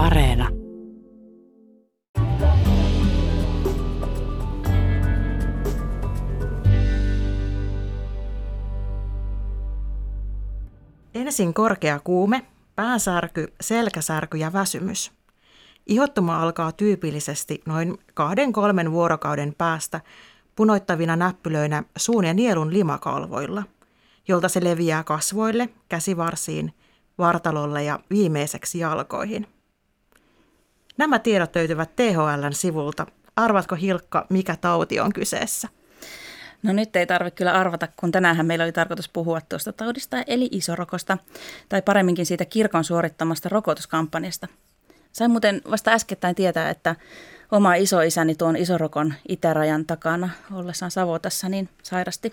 Areena. Ensin korkea kuume, pääsärky, selkäsärky ja väsymys. Ihottuma alkaa tyypillisesti noin kahden kolmen vuorokauden päästä punoittavina näppylöinä suun ja nielun limakalvoilla, jolta se leviää kasvoille, käsivarsiin, vartalolle ja viimeiseksi jalkoihin. Nämä tiedot löytyvät THLn sivulta. Arvatko Hilkka, mikä tauti on kyseessä? No nyt ei tarvitse kyllä arvata, kun tänään meillä oli tarkoitus puhua tuosta taudista, eli isorokosta, tai paremminkin siitä kirkon suorittamasta rokotuskampanjasta. Sain muuten vasta äskettäin tietää, että oma isoisäni tuon isorokon itärajan takana ollessaan Savotassa niin sairasti.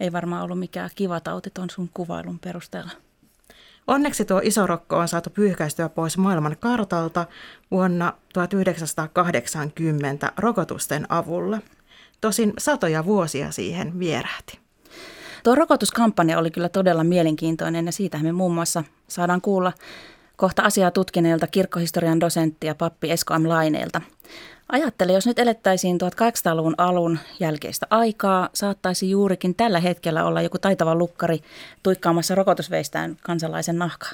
Ei varmaan ollut mikään kiva tauti tuon sun kuvailun perusteella. Onneksi tuo isorokko on saatu pyyhkäistyä pois maailman kartalta vuonna 1980 rokotusten avulla. Tosin satoja vuosia siihen vierähti. Tuo rokotuskampanja oli kyllä todella mielenkiintoinen ja siitä me muun muassa saadaan kuulla kohta asiaa tutkineelta kirkkohistorian dosenttia pappi Esko M. Laineelta. Ajattele, jos nyt elettäisiin 1800-luvun alun jälkeistä aikaa, saattaisi juurikin tällä hetkellä olla joku taitava lukkari tuikkaamassa rokotusveistään kansalaisen nahkaa.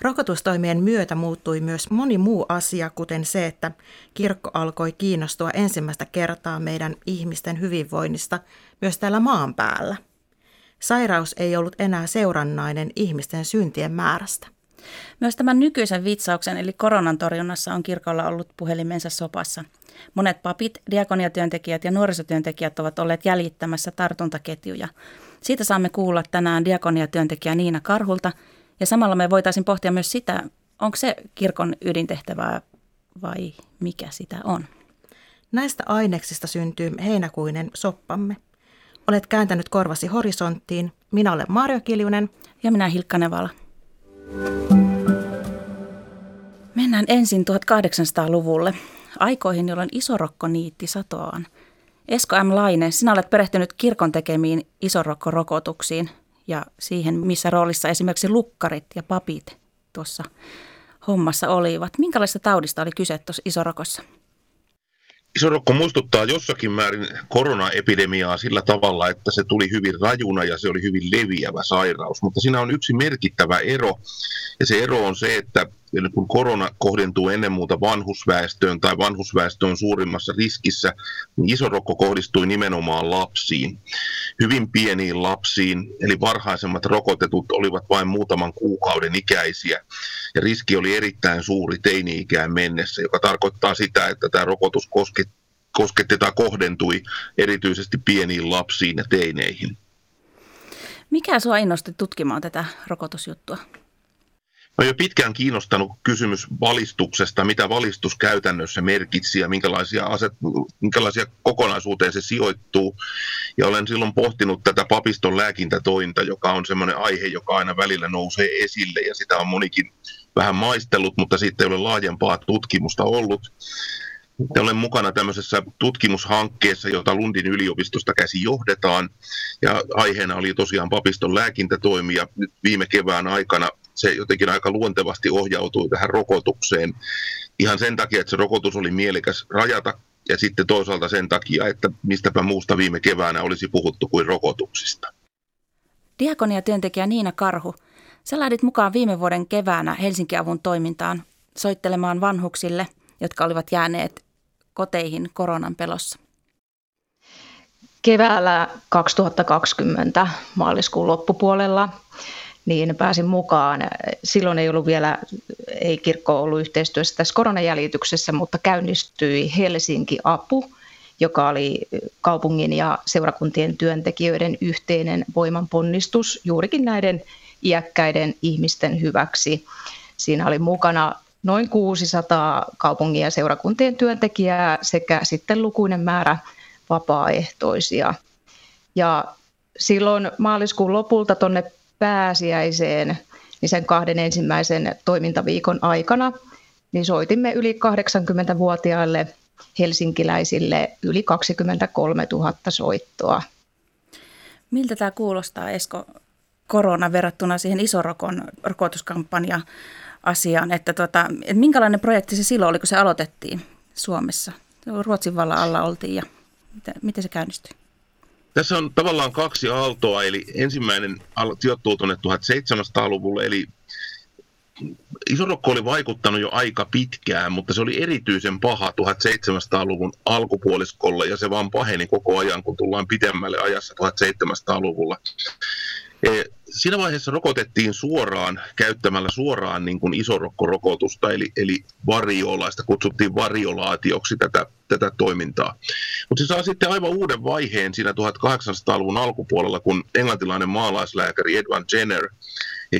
Rokotustoimien myötä muuttui myös moni muu asia, kuten se, että kirkko alkoi kiinnostua ensimmäistä kertaa meidän ihmisten hyvinvoinnista myös täällä maan päällä. Sairaus ei ollut enää seurannainen ihmisten syntien määrästä. Myös tämän nykyisen vitsauksen eli koronan torjunnassa on kirkolla ollut puhelimensa sopassa. Monet papit, diakoniatyöntekijät ja nuorisotyöntekijät ovat olleet jäljittämässä tartuntaketjuja. Siitä saamme kuulla tänään diakoniatyöntekijä Niina Karhulta ja samalla me voitaisiin pohtia myös sitä, onko se kirkon ydintehtävää vai mikä sitä on. Näistä aineksista syntyy heinäkuinen soppamme. Olet kääntänyt korvasi horisonttiin. Minä olen Marjo Kiljunen. Ja minä Hilkka Nevala. Mennään ensin 1800-luvulle, aikoihin, jolloin isorokko niitti satoaan. Esko M. Laine, sinä olet perehtynyt kirkon tekemiin isorokkorokotuksiin ja siihen, missä roolissa esimerkiksi lukkarit ja papit tuossa hommassa olivat. Minkälaista taudista oli kyse tuossa isorokossa? Isorokko muistuttaa jossakin määrin koronaepidemiaa sillä tavalla, että se tuli hyvin rajuna ja se oli hyvin leviävä sairaus. Mutta siinä on yksi merkittävä ero, ja se ero on se, että kun korona kohdentuu ennen muuta vanhusväestöön tai vanhusväestö on suurimmassa riskissä, niin isorokko kohdistui nimenomaan lapsiin, hyvin pieniin lapsiin, eli varhaisemmat rokotetut olivat vain muutaman kuukauden ikäisiä, ja riski oli erittäin suuri teini-ikään mennessä, joka tarkoittaa sitä, että tämä rokotus kosketti kosketti tai kohdentui erityisesti pieniin lapsiin ja teineihin. Mikä sinua innosti tutkimaan tätä rokotusjuttua? Mä jo pitkään kiinnostanut kysymys valistuksesta, mitä valistus käytännössä merkitsi ja minkälaisia, aset, minkälaisia kokonaisuuteen se sijoittuu. Ja olen silloin pohtinut tätä papiston lääkintätointa, joka on semmoinen aihe, joka aina välillä nousee esille ja sitä on monikin vähän maistellut, mutta siitä ei ole laajempaa tutkimusta ollut. Olen mukana tämmöisessä tutkimushankkeessa, jota Lundin yliopistosta käsi johdetaan. Ja aiheena oli tosiaan papiston lääkintätoimi. Ja nyt viime kevään aikana se jotenkin aika luontevasti ohjautui tähän rokotukseen. Ihan sen takia, että se rokotus oli mielekäs rajata ja sitten toisaalta sen takia, että mistäpä muusta viime keväänä olisi puhuttu kuin rokotuksista. Diakonia-työntekijä Niina Karhu, sä lähdit mukaan viime vuoden keväänä Helsinki-avun toimintaan soittelemaan vanhuksille, jotka olivat jääneet koteihin koronan pelossa. Keväällä 2020 maaliskuun loppupuolella niin pääsin mukaan. Silloin ei ollut vielä, ei kirkko ollut yhteistyössä tässä koronajäljityksessä, mutta käynnistyi Helsinki-apu, joka oli kaupungin ja seurakuntien työntekijöiden yhteinen voimanponnistus juurikin näiden iäkkäiden ihmisten hyväksi. Siinä oli mukana noin 600 kaupungin ja seurakuntien työntekijää sekä sitten lukuinen määrä vapaaehtoisia. Ja silloin maaliskuun lopulta tuonne pääsiäiseen, niin sen kahden ensimmäisen toimintaviikon aikana, niin soitimme yli 80-vuotiaille helsinkiläisille yli 23 000 soittoa. Miltä tämä kuulostaa, Esko, korona verrattuna siihen isorokon rokotuskampanjaan? asiaan, että, tota, minkälainen projekti se silloin oli, kun se aloitettiin Suomessa? Ruotsin vallan alla oltiin ja miten, miten se käynnistyi? Tässä on tavallaan kaksi aaltoa, eli ensimmäinen sijoittuu tuonne 1700-luvulle, eli Isorokko oli vaikuttanut jo aika pitkään, mutta se oli erityisen paha 1700-luvun alkupuoliskolla ja se vaan paheni koko ajan, kun tullaan pitemmälle ajassa 1700-luvulla. Siinä vaiheessa rokotettiin suoraan, käyttämällä suoraan niin kuin isorokkorokotusta, eli, eli variolaista, kutsuttiin variolaatioksi tätä, tätä toimintaa. Mutta se saa sitten aivan uuden vaiheen siinä 1800-luvun alkupuolella, kun englantilainen maalaislääkäri Edward Jenner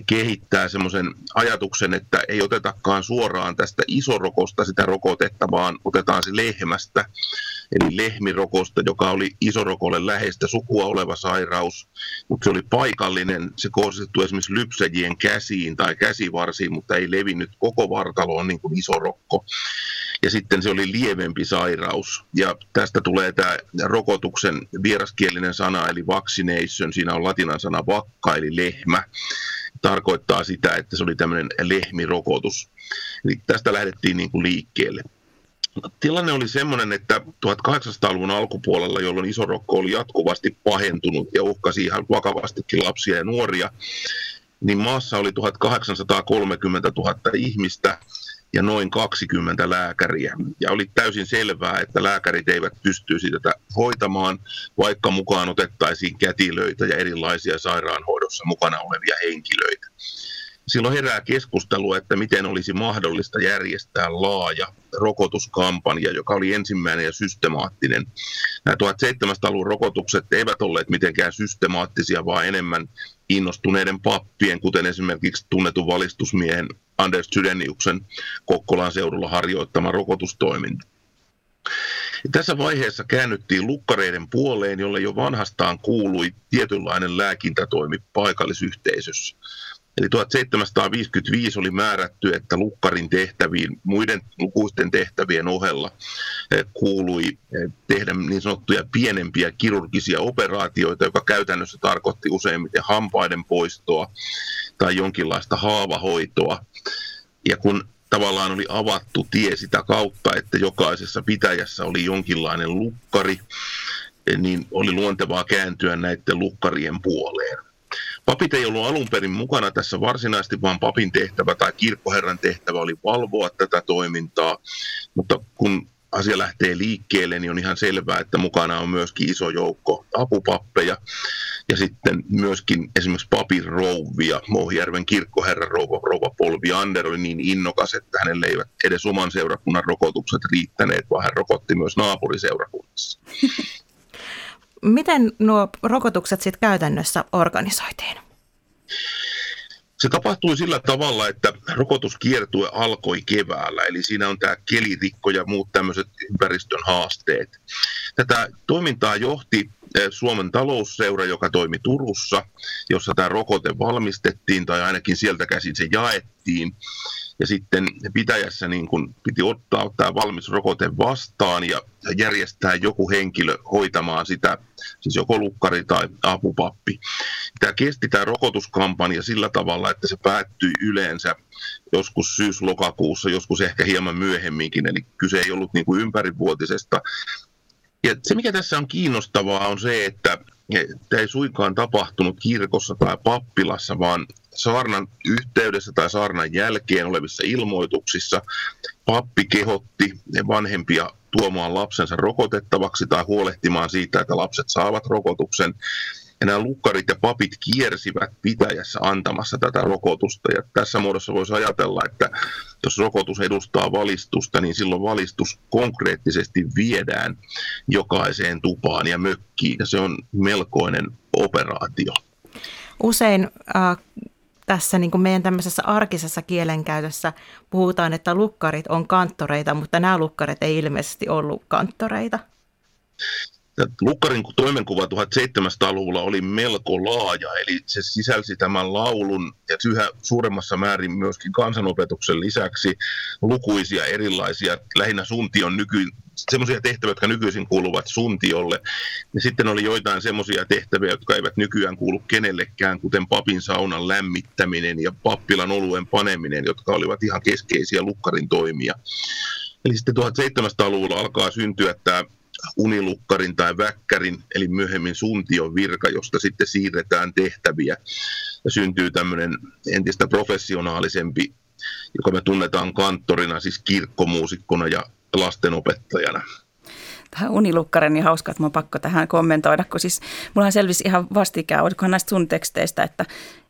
kehittää semmoisen ajatuksen, että ei otetakaan suoraan tästä isorokosta sitä rokotetta, vaan otetaan se lehmästä, eli lehmirokosta, joka oli isorokolle läheistä sukua oleva sairaus, mutta se oli paikallinen, se kohdistettu esimerkiksi lypsäjien käsiin tai käsivarsiin, mutta ei levinnyt koko vartaloon niin kuin isorokko. Ja sitten se oli lievempi sairaus. Ja tästä tulee tämä rokotuksen vieraskielinen sana, eli vaccination. Siinä on latinan sana vakka, eli lehmä tarkoittaa sitä, että se oli tämmöinen lehmirokotus. Eli tästä lähdettiin niin kuin liikkeelle. Tilanne oli semmoinen, että 1800-luvun alkupuolella, jolloin isorokko oli jatkuvasti pahentunut ja uhkasi ihan vakavastikin lapsia ja nuoria, niin maassa oli 1830 000 ihmistä ja noin 20 lääkäriä. Ja oli täysin selvää, että lääkärit eivät pystyisi tätä hoitamaan, vaikka mukaan otettaisiin kätilöitä ja erilaisia sairaanhoidossa mukana olevia henkilöitä. Silloin herää keskustelua, että miten olisi mahdollista järjestää laaja rokotuskampanja, joka oli ensimmäinen ja systemaattinen. Nämä 1700-luvun rokotukset eivät olleet mitenkään systemaattisia, vaan enemmän innostuneiden pappien, kuten esimerkiksi tunnetun valistusmiehen Anders Sydeniuksen Kokkolan seudulla harjoittama rokotustoiminta. Tässä vaiheessa käännyttiin lukkareiden puoleen, jolle jo vanhastaan kuului tietynlainen lääkintätoimi paikallisyhteisössä. Eli 1755 oli määrätty, että lukkarin tehtäviin muiden lukuisten tehtävien ohella eh, kuului eh, tehdä niin sanottuja pienempiä kirurgisia operaatioita, joka käytännössä tarkoitti useimmiten hampaiden poistoa tai jonkinlaista haavahoitoa. Ja kun tavallaan oli avattu tie sitä kautta, että jokaisessa pitäjässä oli jonkinlainen lukkari, eh, niin oli luontevaa kääntyä näiden lukkarien puoleen. Papit ei ollut alun perin mukana tässä varsinaisesti, vaan papin tehtävä tai kirkkoherran tehtävä oli valvoa tätä toimintaa, mutta kun asia lähtee liikkeelle, niin on ihan selvää, että mukana on myöskin iso joukko apupappeja ja sitten myöskin esimerkiksi papin rouvia. Mohjärven kirkkoherran rouva, rouva Polvi Ander oli niin innokas, että hänelle eivät edes oman seurakunnan rokotukset riittäneet, vaan hän rokotti myös naapuriseurakunnassa. Miten nuo rokotukset sitten käytännössä organisoitiin? Se tapahtui sillä tavalla, että rokotuskiertue alkoi keväällä, eli siinä on tämä kelirikko ja muut tämmöiset ympäristön haasteet. Tätä toimintaa johti eh, Suomen talousseura, joka toimi Turussa, jossa tämä rokote valmistettiin tai ainakin sieltä käsin se jaettiin ja sitten pitäjässä niin kun piti ottaa tämä valmis rokote vastaan ja järjestää joku henkilö hoitamaan sitä, siis joko lukkari tai apupappi. Tämä kesti tämä rokotuskampanja sillä tavalla, että se päättyi yleensä joskus syys-lokakuussa, joskus ehkä hieman myöhemminkin, eli kyse ei ollut niin kuin ympärivuotisesta. Ja se, mikä tässä on kiinnostavaa, on se, että ei suinkaan tapahtunut kirkossa tai pappilassa, vaan saarnan yhteydessä tai saarnan jälkeen olevissa ilmoituksissa pappi kehotti vanhempia tuomaan lapsensa rokotettavaksi tai huolehtimaan siitä, että lapset saavat rokotuksen. Ja nämä lukkarit ja papit kiersivät pitäjässä antamassa tätä rokotusta. Ja tässä muodossa voisi ajatella, että jos rokotus edustaa valistusta, niin silloin valistus konkreettisesti viedään jokaiseen tupaan ja mökkiin. Ja se on melkoinen operaatio. Usein äh, tässä niin kuin meidän tämmöisessä arkisessa kielenkäytössä puhutaan, että lukkarit on kanttoreita, mutta nämä lukkarit ei ilmeisesti ollut kanttoreita. Lukkarin toimenkuva 1700-luvulla oli melko laaja, eli se sisälsi tämän laulun ja yhä suuremmassa määrin myöskin kansanopetuksen lisäksi lukuisia erilaisia, lähinnä suntion nyky, semmoisia tehtäviä, jotka nykyisin kuuluvat suntiolle. Ja sitten oli joitain semmoisia tehtäviä, jotka eivät nykyään kuulu kenellekään, kuten papin saunan lämmittäminen ja pappilan oluen paneminen, jotka olivat ihan keskeisiä lukkarin toimia. Eli sitten 1700-luvulla alkaa syntyä tämä unilukkarin tai väkkärin, eli myöhemmin suntion virka, josta sitten siirretään tehtäviä. Ja syntyy tämmöinen entistä professionaalisempi, joka me tunnetaan kanttorina, siis kirkkomuusikkona ja lastenopettajana. Tähän unilukkaren, niin hauska, että mä pakko tähän kommentoida, kun siis mullahan selvisi ihan vastikään, olikohan näistä sun teksteistä, että,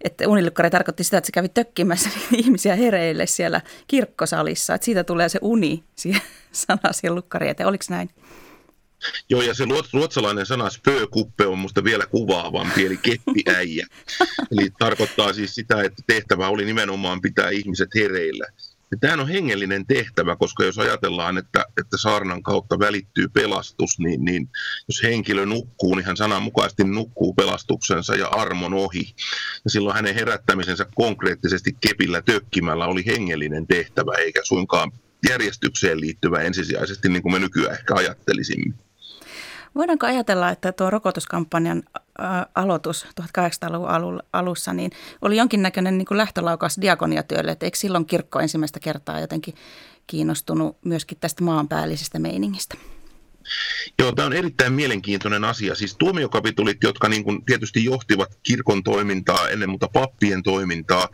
että unilukkari tarkoitti sitä, että se kävi tökkimässä ihmisiä hereille siellä kirkkosalissa, että siitä tulee se uni siihen sana siihen lukkariin, että oliko näin? Joo, ja se ruotsalainen sana spökuppe on musta vielä kuvaavampi, eli keppiäijä. eli tarkoittaa siis sitä, että tehtävä oli nimenomaan pitää ihmiset hereillä. Ja tämähän on hengellinen tehtävä, koska jos ajatellaan, että, että saarnan kautta välittyy pelastus, niin, niin jos henkilö nukkuu, niin hän sananmukaisesti nukkuu pelastuksensa ja armon ohi. Ja silloin hänen herättämisensä konkreettisesti kepillä tökkimällä oli hengellinen tehtävä, eikä suinkaan järjestykseen liittyvä ensisijaisesti, niin kuin me nykyään ehkä ajattelisimme. Voidaanko ajatella, että tuo rokotuskampanjan aloitus 1800-luvun alussa niin oli jonkinnäköinen niin kuin lähtölaukaus diakoniatyölle, että eikö silloin kirkko ensimmäistä kertaa jotenkin kiinnostunut myöskin tästä maanpäällisestä meiningistä? Joo, tämä on erittäin mielenkiintoinen asia. Siis tuomiokapitulit, jotka niin kuin tietysti johtivat kirkon toimintaa, ennen muuta pappien toimintaa,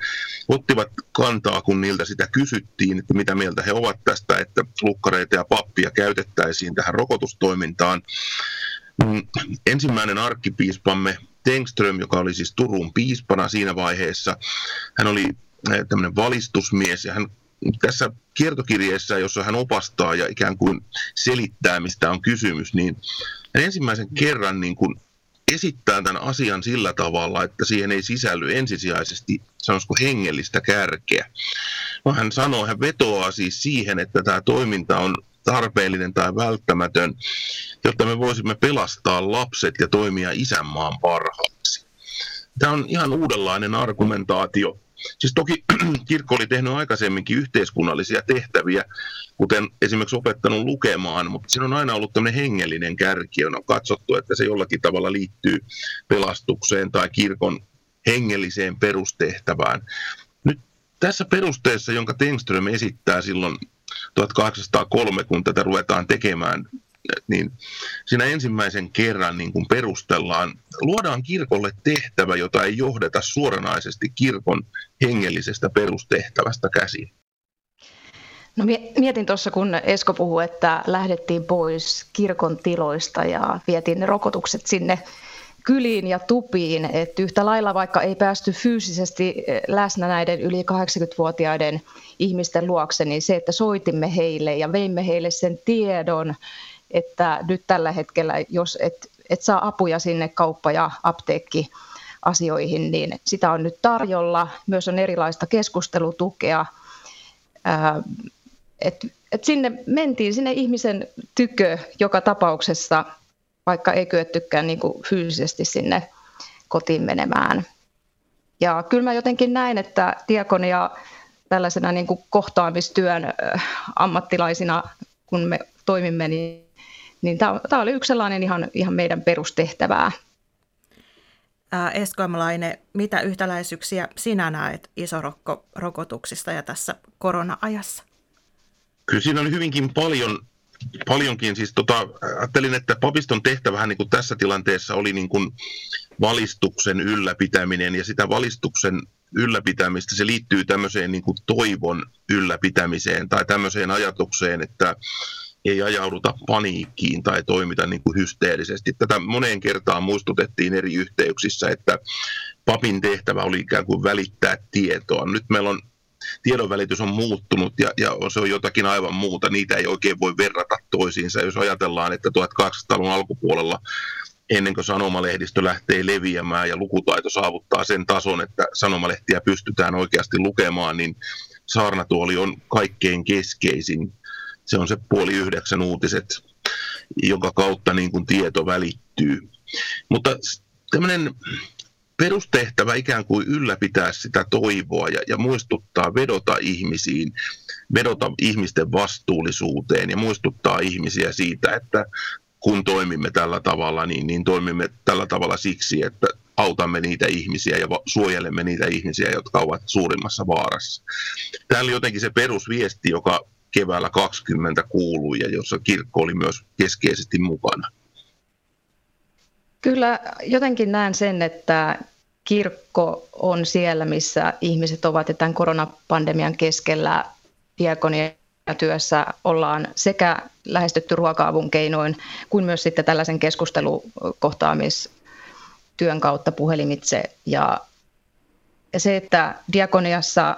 ottivat kantaa, kun niiltä sitä kysyttiin, että mitä mieltä he ovat tästä, että lukkareita ja pappia käytettäisiin tähän rokotustoimintaan. Mm, ensimmäinen arkkipiispamme Tengström, joka oli siis Turun piispana siinä vaiheessa, hän oli eh, tämmöinen valistusmies ja hän tässä kiertokirjeessä, jossa hän opastaa ja ikään kuin selittää, mistä on kysymys, niin hän ensimmäisen kerran niin kuin esittää tämän asian sillä tavalla, että siihen ei sisälly ensisijaisesti, sanoisiko hengellistä kärkeä. No, hän sanoo, hän vetoaa siis siihen, että tämä toiminta on tarpeellinen tai välttämätön, jotta me voisimme pelastaa lapset ja toimia isänmaan parhaaksi. Tämä on ihan uudenlainen argumentaatio Siis toki kirkko oli tehnyt aikaisemminkin yhteiskunnallisia tehtäviä, kuten esimerkiksi opettanut lukemaan, mutta siinä on aina ollut tämmöinen hengellinen kärki, on katsottu, että se jollakin tavalla liittyy pelastukseen tai kirkon hengelliseen perustehtävään. Nyt tässä perusteessa, jonka Tengström esittää silloin 1803, kun tätä ruvetaan tekemään niin siinä ensimmäisen kerran niin kuin perustellaan, luodaan kirkolle tehtävä, jota ei johdeta suoranaisesti kirkon hengellisestä perustehtävästä käsin. No mietin tuossa, kun Esko puhui, että lähdettiin pois kirkon tiloista ja vietiin ne rokotukset sinne kyliin ja tupiin, että yhtä lailla vaikka ei päästy fyysisesti eh, läsnä näiden yli 80-vuotiaiden ihmisten luokse, niin se, että soitimme heille ja veimme heille sen tiedon että nyt tällä hetkellä, jos et, et saa apuja sinne kauppa- ja apteekki asioihin, niin sitä on nyt tarjolla. Myös on erilaista keskustelutukea. Et, et sinne mentiin sinne ihmisen tykö joka tapauksessa, vaikka ei kyettykään niin kuin fyysisesti sinne kotiin menemään. Ja kyllä mä jotenkin näin, että diakonia tällaisena niin kuin kohtaamistyön ammattilaisina, kun me toimimme, niin niin tämä oli yksi sellainen ihan, ihan meidän perustehtävää. Eskoimalainen, mitä yhtäläisyyksiä sinä näet isorokko-rokotuksista ja tässä korona-ajassa? Kyllä siinä oli hyvinkin paljon, paljonkin. Siis tota, ajattelin, että papiston tehtävähän niin kuin tässä tilanteessa oli niin kuin valistuksen ylläpitäminen ja sitä valistuksen ylläpitämistä, se liittyy tämmöiseen niin kuin toivon ylläpitämiseen tai tämmöiseen ajatukseen, että ei ajauduta paniikkiin tai toimita niin kuin hysteerisesti. Tätä moneen kertaan muistutettiin eri yhteyksissä, että papin tehtävä oli ikään kuin välittää tietoa. Nyt meillä on tiedonvälitys on muuttunut ja, ja se on jotakin aivan muuta. Niitä ei oikein voi verrata toisiinsa. Jos ajatellaan, että 1800-luvun alkupuolella ennen kuin sanomalehdistö lähtee leviämään ja lukutaito saavuttaa sen tason, että sanomalehtiä pystytään oikeasti lukemaan, niin saarnatuoli on kaikkein keskeisin se on se puoli yhdeksän uutiset. jonka kautta niin kuin tieto välittyy. Mutta tämmöinen perustehtävä ikään kuin ylläpitää sitä toivoa ja, ja muistuttaa, vedota ihmisiin, vedota ihmisten vastuullisuuteen ja muistuttaa ihmisiä siitä, että kun toimimme tällä tavalla, niin, niin toimimme tällä tavalla siksi, että autamme niitä ihmisiä ja suojelemme niitä ihmisiä, jotka ovat suurimmassa vaarassa. Tämä oli jotenkin se perusviesti, joka keväällä 20 kuului ja jossa kirkko oli myös keskeisesti mukana. Kyllä jotenkin näen sen, että kirkko on siellä, missä ihmiset ovat ja tämän koronapandemian keskellä diakonia työssä ollaan sekä lähestytty ruoka-avun keinoin kuin myös sitten tällaisen keskustelukohtaamistyön kautta puhelimitse. Ja se, että diakoniassa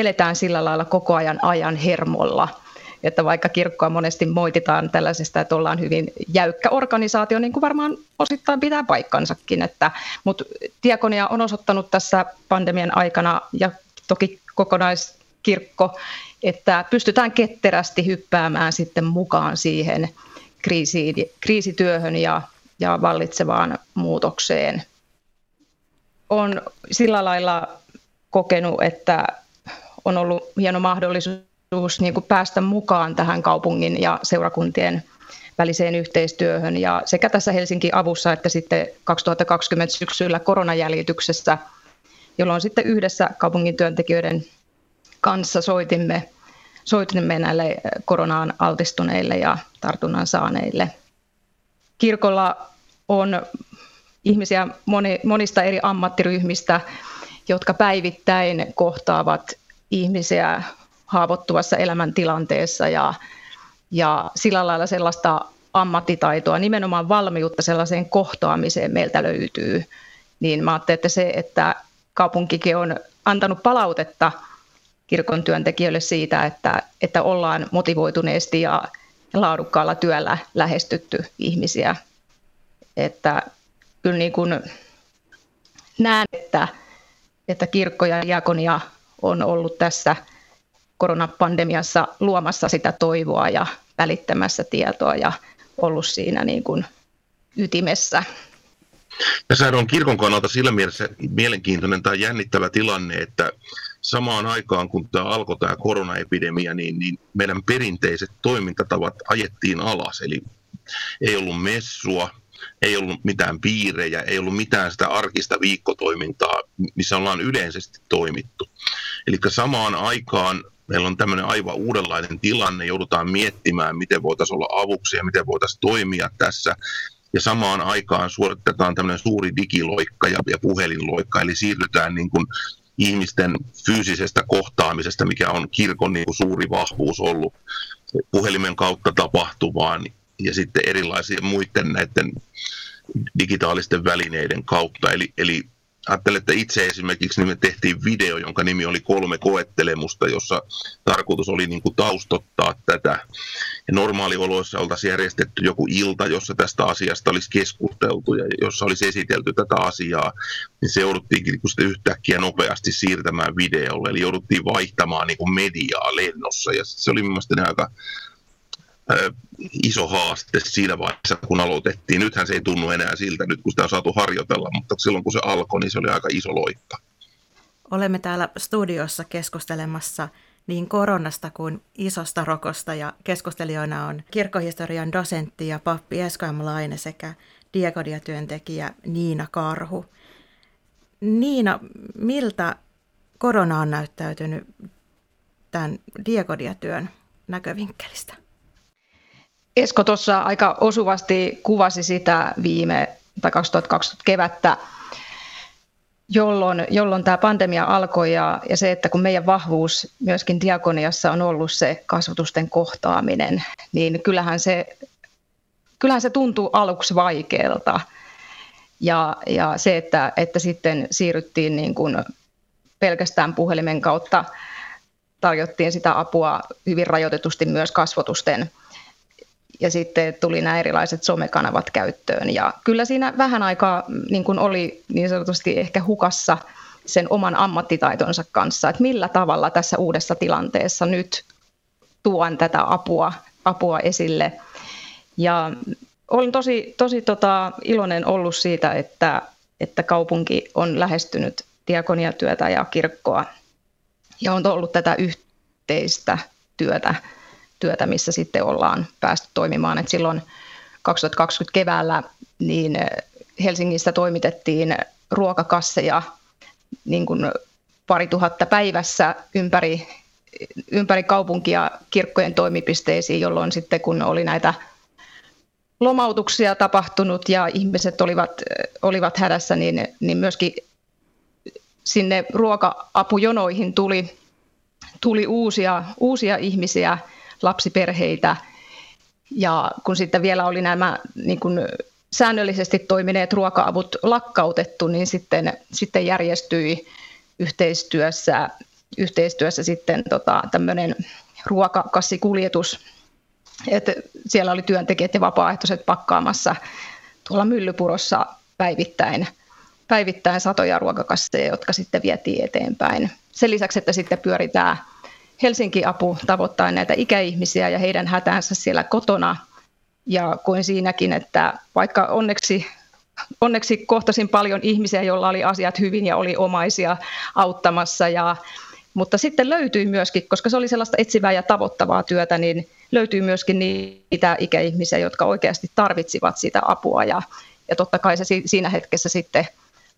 eletään sillä lailla koko ajan ajan hermolla – että vaikka kirkkoa monesti moititaan tällaisesta, että ollaan hyvin jäykkä organisaatio, niin kuin varmaan osittain pitää paikkansakin, että, mutta diakonia on osoittanut tässä pandemian aikana ja toki kokonaiskirkko, että pystytään ketterästi hyppäämään sitten mukaan siihen kriisiin, kriisityöhön ja, ja vallitsevaan muutokseen. On sillä lailla kokenut, että on ollut hieno mahdollisuus niin kuin päästä mukaan tähän kaupungin ja seurakuntien väliseen yhteistyöhön ja sekä tässä Helsinki avussa että sitten 2020 syksyllä koronajäljityksessä, jolloin sitten yhdessä kaupungin työntekijöiden kanssa soitimme, soitimme näille koronaan altistuneille ja tartunnan saaneille. Kirkolla on ihmisiä moni, monista eri ammattiryhmistä, jotka päivittäin kohtaavat ihmisiä haavoittuvassa elämäntilanteessa ja, ja sillä lailla sellaista ammattitaitoa, nimenomaan valmiutta sellaiseen kohtaamiseen meiltä löytyy. Niin mä ajattelen, että se, että kaupunkikin on antanut palautetta kirkon työntekijöille siitä, että, että ollaan motivoituneesti ja laadukkaalla työllä lähestytty ihmisiä. Että kyllä niin kuin näen, että, että kirkko ja diakonia on ollut tässä – koronapandemiassa luomassa sitä toivoa ja välittämässä tietoa ja ollut siinä niin kuin ytimessä. Tässä on kirkon kannalta sillä mielessä mielenkiintoinen tai jännittävä tilanne, että samaan aikaan kun tämä alkoi tämä koronaepidemia, niin, niin meidän perinteiset toimintatavat ajettiin alas. Eli ei ollut messua, ei ollut mitään piirejä, ei ollut mitään sitä arkista viikkotoimintaa, missä ollaan yleisesti toimittu. Eli samaan aikaan meillä on tämmöinen aivan uudenlainen tilanne, joudutaan miettimään, miten voitaisiin olla avuksi ja miten voitaisiin toimia tässä. Ja samaan aikaan suoritetaan tämmöinen suuri digiloikka ja, ja puhelinloikka, eli siirrytään niin kuin ihmisten fyysisestä kohtaamisesta, mikä on kirkon niin kuin suuri vahvuus ollut puhelimen kautta tapahtuvaan ja sitten erilaisia muiden näiden digitaalisten välineiden kautta. Eli, eli ajattelen, että itse esimerkiksi niin me tehtiin video, jonka nimi oli kolme koettelemusta, jossa tarkoitus oli niin kuin taustottaa tätä. Ja normaalioloissa oltaisiin järjestetty joku ilta, jossa tästä asiasta olisi keskusteltu ja jossa olisi esitelty tätä asiaa, niin se jouduttiinkin niin kuin yhtäkkiä nopeasti siirtämään videolle, eli jouduttiin vaihtamaan niin kuin mediaa lennossa, ja se oli mielestäni aika iso haaste siinä vaiheessa, kun aloitettiin. Nythän se ei tunnu enää siltä, nyt kun sitä on saatu harjoitella, mutta silloin kun se alkoi, niin se oli aika iso loikka. Olemme täällä studiossa keskustelemassa niin koronasta kuin isosta rokosta ja keskustelijoina on kirkkohistorian dosentti ja pappi Esko Laine sekä diakodiatyöntekijä Niina Karhu. Niina, miltä korona on näyttäytynyt tämän diakodiatyön näkövinkkelistä? Esko tuossa aika osuvasti kuvasi sitä viime tai 2020 kevättä, jolloin, jolloin tämä pandemia alkoi ja, ja se, että kun meidän vahvuus myöskin diakoniassa on ollut se kasvatusten kohtaaminen, niin kyllähän se, kyllähän se tuntuu aluksi vaikealta. Ja, ja se, että, että sitten siirryttiin niin kuin pelkästään puhelimen kautta, tarjottiin sitä apua hyvin rajoitetusti myös kasvotusten ja sitten tuli nämä erilaiset somekanavat käyttöön. Ja kyllä siinä vähän aikaa niin kuin oli niin sanotusti ehkä hukassa sen oman ammattitaitonsa kanssa, että millä tavalla tässä uudessa tilanteessa nyt tuon tätä apua, apua esille. Ja olen tosi, tosi tota, iloinen ollut siitä, että, että kaupunki on lähestynyt diakoniatyötä ja kirkkoa ja on ollut tätä yhteistä työtä, työtä missä sitten ollaan päästy toimimaan. Et silloin 2020 keväällä niin Helsingistä toimitettiin ruokakasseja niin kuin pari tuhatta päivässä ympäri, ympäri kaupunkia kirkkojen toimipisteisiin, jolloin sitten kun oli näitä lomautuksia tapahtunut ja ihmiset olivat, olivat hädässä, niin, niin myöskin sinne ruoka-apujonoihin tuli, tuli uusia, uusia ihmisiä, lapsiperheitä. Ja kun sitten vielä oli nämä niin kuin säännöllisesti toimineet ruoka-avut lakkautettu, niin sitten, sitten järjestyi yhteistyössä, yhteistyössä sitten tota, tämmöinen ruokakassikuljetus, että siellä oli työntekijät ja vapaaehtoiset pakkaamassa tuolla Myllypurossa päivittäin, päivittäin satoja ruokakasseja, jotka sitten vietiin eteenpäin. Sen lisäksi, että sitten pyöritään Helsinki-apu tavoittaa näitä ikäihmisiä ja heidän hätäänsä siellä kotona. Ja koin siinäkin, että vaikka onneksi, onneksi kohtasin paljon ihmisiä, joilla oli asiat hyvin ja oli omaisia auttamassa. Ja, mutta sitten löytyi myöskin, koska se oli sellaista etsivää ja tavoittavaa työtä, niin löytyy myöskin niitä ikäihmisiä, jotka oikeasti tarvitsivat sitä apua. Ja, ja totta kai se siinä hetkessä sitten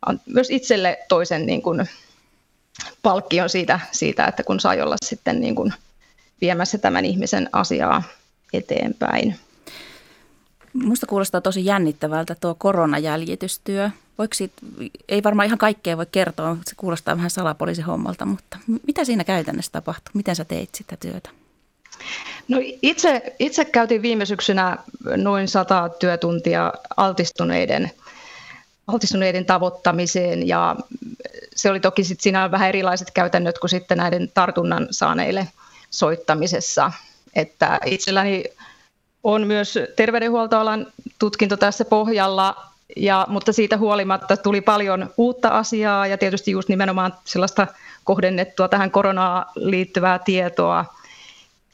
on myös itselle toisen niin kuin, palkkion siitä, siitä, että kun sai olla sitten niin kuin viemässä tämän ihmisen asiaa eteenpäin. Minusta kuulostaa tosi jännittävältä tuo koronajäljitystyö. Voiko siitä, ei varmaan ihan kaikkea voi kertoa, se kuulostaa vähän salapoliisihommalta, mutta mitä siinä käytännössä tapahtui? Miten sä teit sitä työtä? No itse, itse käytin viime syksynä noin sata työtuntia altistuneiden, altistuneiden tavoittamiseen ja se oli toki sit siinä vähän erilaiset käytännöt kuin sitten näiden tartunnan saaneille soittamisessa. Että itselläni on myös terveydenhuoltoalan tutkinto tässä pohjalla, ja, mutta siitä huolimatta tuli paljon uutta asiaa ja tietysti just nimenomaan sellaista kohdennettua tähän koronaan liittyvää tietoa.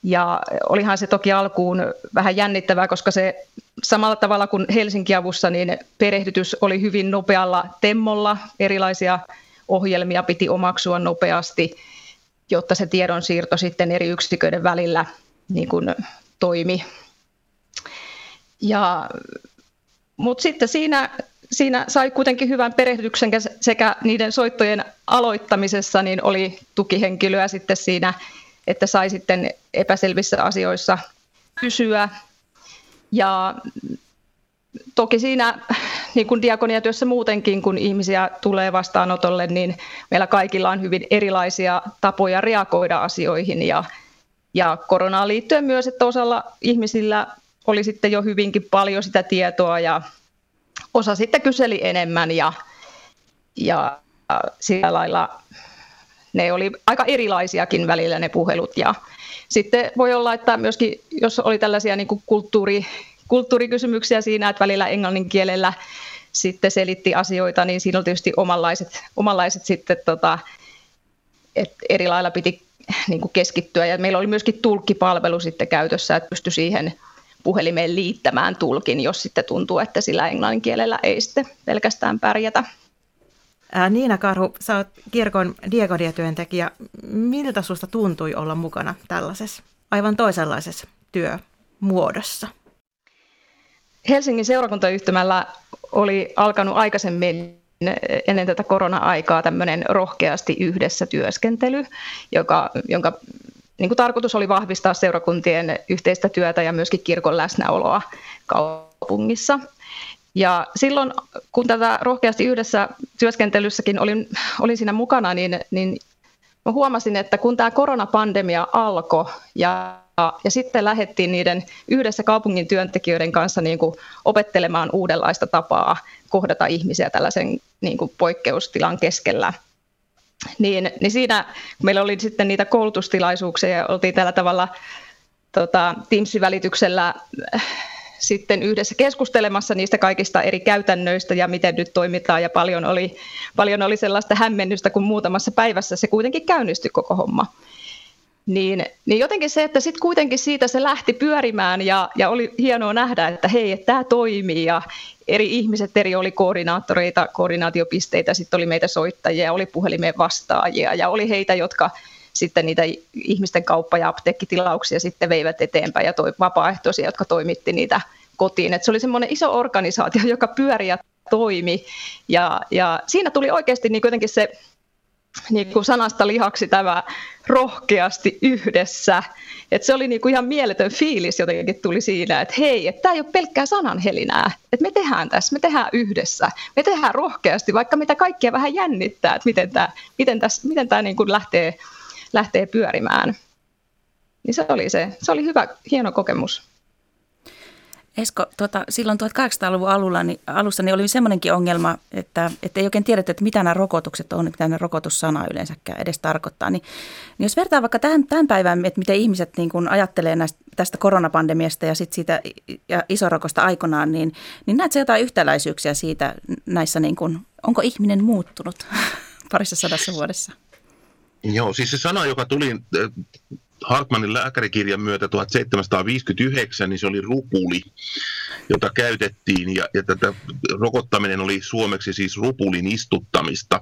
Ja olihan se toki alkuun vähän jännittävää, koska se samalla tavalla kuin Helsinki-avussa, niin perehdytys oli hyvin nopealla temmolla. Erilaisia ohjelmia piti omaksua nopeasti, jotta se tiedonsiirto sitten eri yksiköiden välillä niin kuin toimi. Ja, mutta sitten siinä, siinä sai kuitenkin hyvän perehdyksen sekä niiden soittojen aloittamisessa, niin oli tukihenkilöä sitten siinä, että sai sitten epäselvissä asioissa kysyä. Ja toki siinä niin kuin diakoniatyössä muutenkin, kun ihmisiä tulee vastaanotolle, niin meillä kaikilla on hyvin erilaisia tapoja reagoida asioihin. Ja, ja koronaan liittyen myös, että osalla ihmisillä oli sitten jo hyvinkin paljon sitä tietoa ja osa sitten kyseli enemmän ja, ja sillä lailla ne oli aika erilaisiakin välillä ne puhelut ja sitten voi olla, että myöskin jos oli tällaisia niin kuin kulttuuri, kulttuurikysymyksiä siinä, että välillä englannin kielellä sitten selitti asioita, niin siinä oli tietysti omanlaiset, omanlaiset sitten, tota, että eri lailla piti niin kuin keskittyä. Ja meillä oli myöskin tulkkipalvelu sitten käytössä, että pystyi siihen puhelimeen liittämään tulkin, jos sitten tuntuu, että sillä englannin kielellä ei sitten pelkästään pärjätä. Ää, Niina Karhu, sä oot kirkon diakoniatyöntekijä. Miltä susta tuntui olla mukana tällaisessa aivan toisenlaisessa työmuodossa? Helsingin seurakuntayhtymällä oli alkanut aikaisemmin ennen tätä korona-aikaa tämmöinen rohkeasti yhdessä työskentely, joka, jonka niin kuin tarkoitus oli vahvistaa seurakuntien yhteistä työtä ja myöskin kirkon läsnäoloa kaupungissa. Ja silloin, kun tätä rohkeasti yhdessä työskentelyssäkin olin, olin siinä mukana, niin, niin mä huomasin, että kun tämä koronapandemia alkoi ja ja sitten lähdettiin niiden yhdessä kaupungin työntekijöiden kanssa niin kuin opettelemaan uudenlaista tapaa kohdata ihmisiä tällaisen niin kuin poikkeustilan keskellä. Niin, niin siinä meillä oli sitten niitä koulutustilaisuuksia ja oltiin tällä tavalla tota, Teams-välityksellä äh, sitten yhdessä keskustelemassa niistä kaikista eri käytännöistä ja miten nyt toimitaan ja paljon oli, paljon oli sellaista hämmennystä, kun muutamassa päivässä se kuitenkin käynnistyi koko homma. Niin, niin jotenkin se, että sitten kuitenkin siitä se lähti pyörimään ja, ja oli hienoa nähdä, että hei, että tämä toimii ja eri ihmiset, eri oli koordinaattoreita, koordinaatiopisteitä, sitten oli meitä soittajia, oli puhelimeen vastaajia ja oli heitä, jotka sitten niitä ihmisten kauppa- ja apteekkitilauksia sitten veivät eteenpäin ja toi vapaaehtoisia, jotka toimitti niitä kotiin. Et se oli semmoinen iso organisaatio, joka pyöri ja toimi ja, ja siinä tuli oikeasti niin jotenkin se niin kuin sanasta lihaksi tämä rohkeasti yhdessä. Et se oli niin kuin ihan mieletön fiilis jotenkin tuli siinä, että hei, että tämä ei ole pelkkää sananhelinää, että me tehdään tässä, me tehdään yhdessä, me tehdään rohkeasti, vaikka mitä kaikkia vähän jännittää, että miten tämä, miten tässä, miten tämä niin kuin lähtee, lähtee pyörimään. Niin se oli se, se oli hyvä, hieno kokemus. Esko, tuota, silloin 1800-luvun alulla, niin, alussa niin oli semmoinenkin ongelma, että, että ei oikein tiedetty, että mitä nämä rokotukset on, mitä nämä rokotussana yleensäkään edes tarkoittaa. Niin, niin jos vertaa vaikka tämän, tämän päivän, että miten ihmiset niin kuin ajattelee näistä, tästä koronapandemiasta ja sitten siitä ja isorokosta aikanaan, niin, niin näetkö jotain yhtäläisyyksiä siitä näissä, niin kuin, onko ihminen muuttunut parissa sadassa vuodessa? Joo, siis se sana, joka tuli Hartmanin lääkärikirjan myötä 1759, niin se oli rupuli, jota käytettiin ja, ja tätä rokottaminen oli suomeksi siis rupulin istuttamista.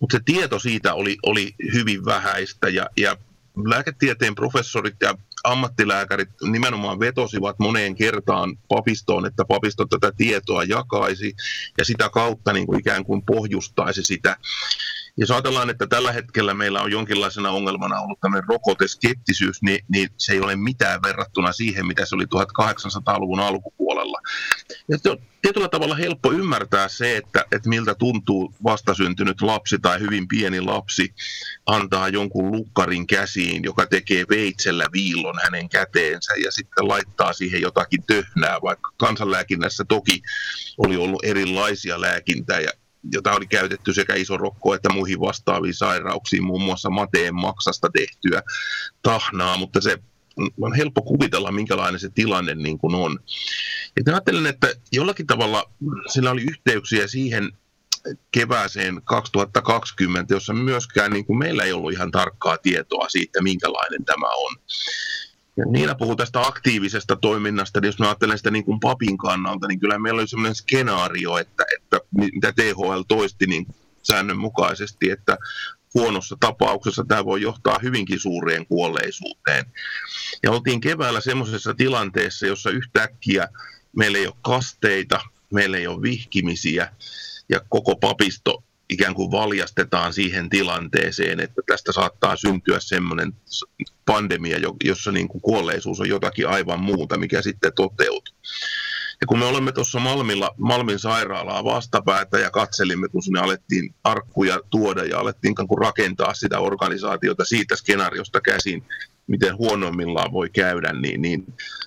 Mutta se tieto siitä oli, oli hyvin vähäistä ja, ja lääketieteen professorit ja ammattilääkärit nimenomaan vetosivat moneen kertaan papistoon, että papisto tätä tietoa jakaisi ja sitä kautta niin kuin ikään kuin pohjustaisi sitä. Jos ajatellaan, että tällä hetkellä meillä on jonkinlaisena ongelmana ollut tämmöinen rokoteskeptisyys, niin, niin se ei ole mitään verrattuna siihen, mitä se oli 1800-luvun alkupuolella. Ja tietyllä tavalla helppo ymmärtää se, että, että miltä tuntuu vastasyntynyt lapsi tai hyvin pieni lapsi antaa jonkun lukkarin käsiin, joka tekee veitsellä viillon hänen käteensä ja sitten laittaa siihen jotakin töhnää, vaikka kansanlääkinnässä toki oli ollut erilaisia lääkintää ja jota oli käytetty sekä isorokkoa että muihin vastaaviin sairauksiin, muun muassa mateen maksasta tehtyä tahnaa, mutta se on helppo kuvitella, minkälainen se tilanne niin kuin on. Ja ajattelen, että jollakin tavalla sillä oli yhteyksiä siihen kevääseen 2020, jossa myöskään niin kuin meillä ei ollut ihan tarkkaa tietoa siitä, minkälainen tämä on. Niina puhuu tästä aktiivisesta toiminnasta, niin jos mä ajattelen sitä niin kuin papin kannalta, niin kyllä meillä oli sellainen skenaario, että, että mitä THL toisti niin säännönmukaisesti, että huonossa tapauksessa tämä voi johtaa hyvinkin suureen kuolleisuuteen. Ja oltiin keväällä semmoisessa tilanteessa, jossa yhtäkkiä meillä ei ole kasteita, meillä ei ole vihkimisiä ja koko papisto ikään kuin valjastetaan siihen tilanteeseen, että tästä saattaa syntyä semmoinen pandemia, jossa niin kuin kuolleisuus on jotakin aivan muuta, mikä sitten toteutuu. Ja kun me olemme tuossa Malmilla, Malmin sairaalaa vastapäätä ja katselimme, kun sinne alettiin arkkuja tuoda ja alettiin kuin rakentaa sitä organisaatiota siitä skenaariosta käsin, miten huonoimmillaan voi käydä, niin, niin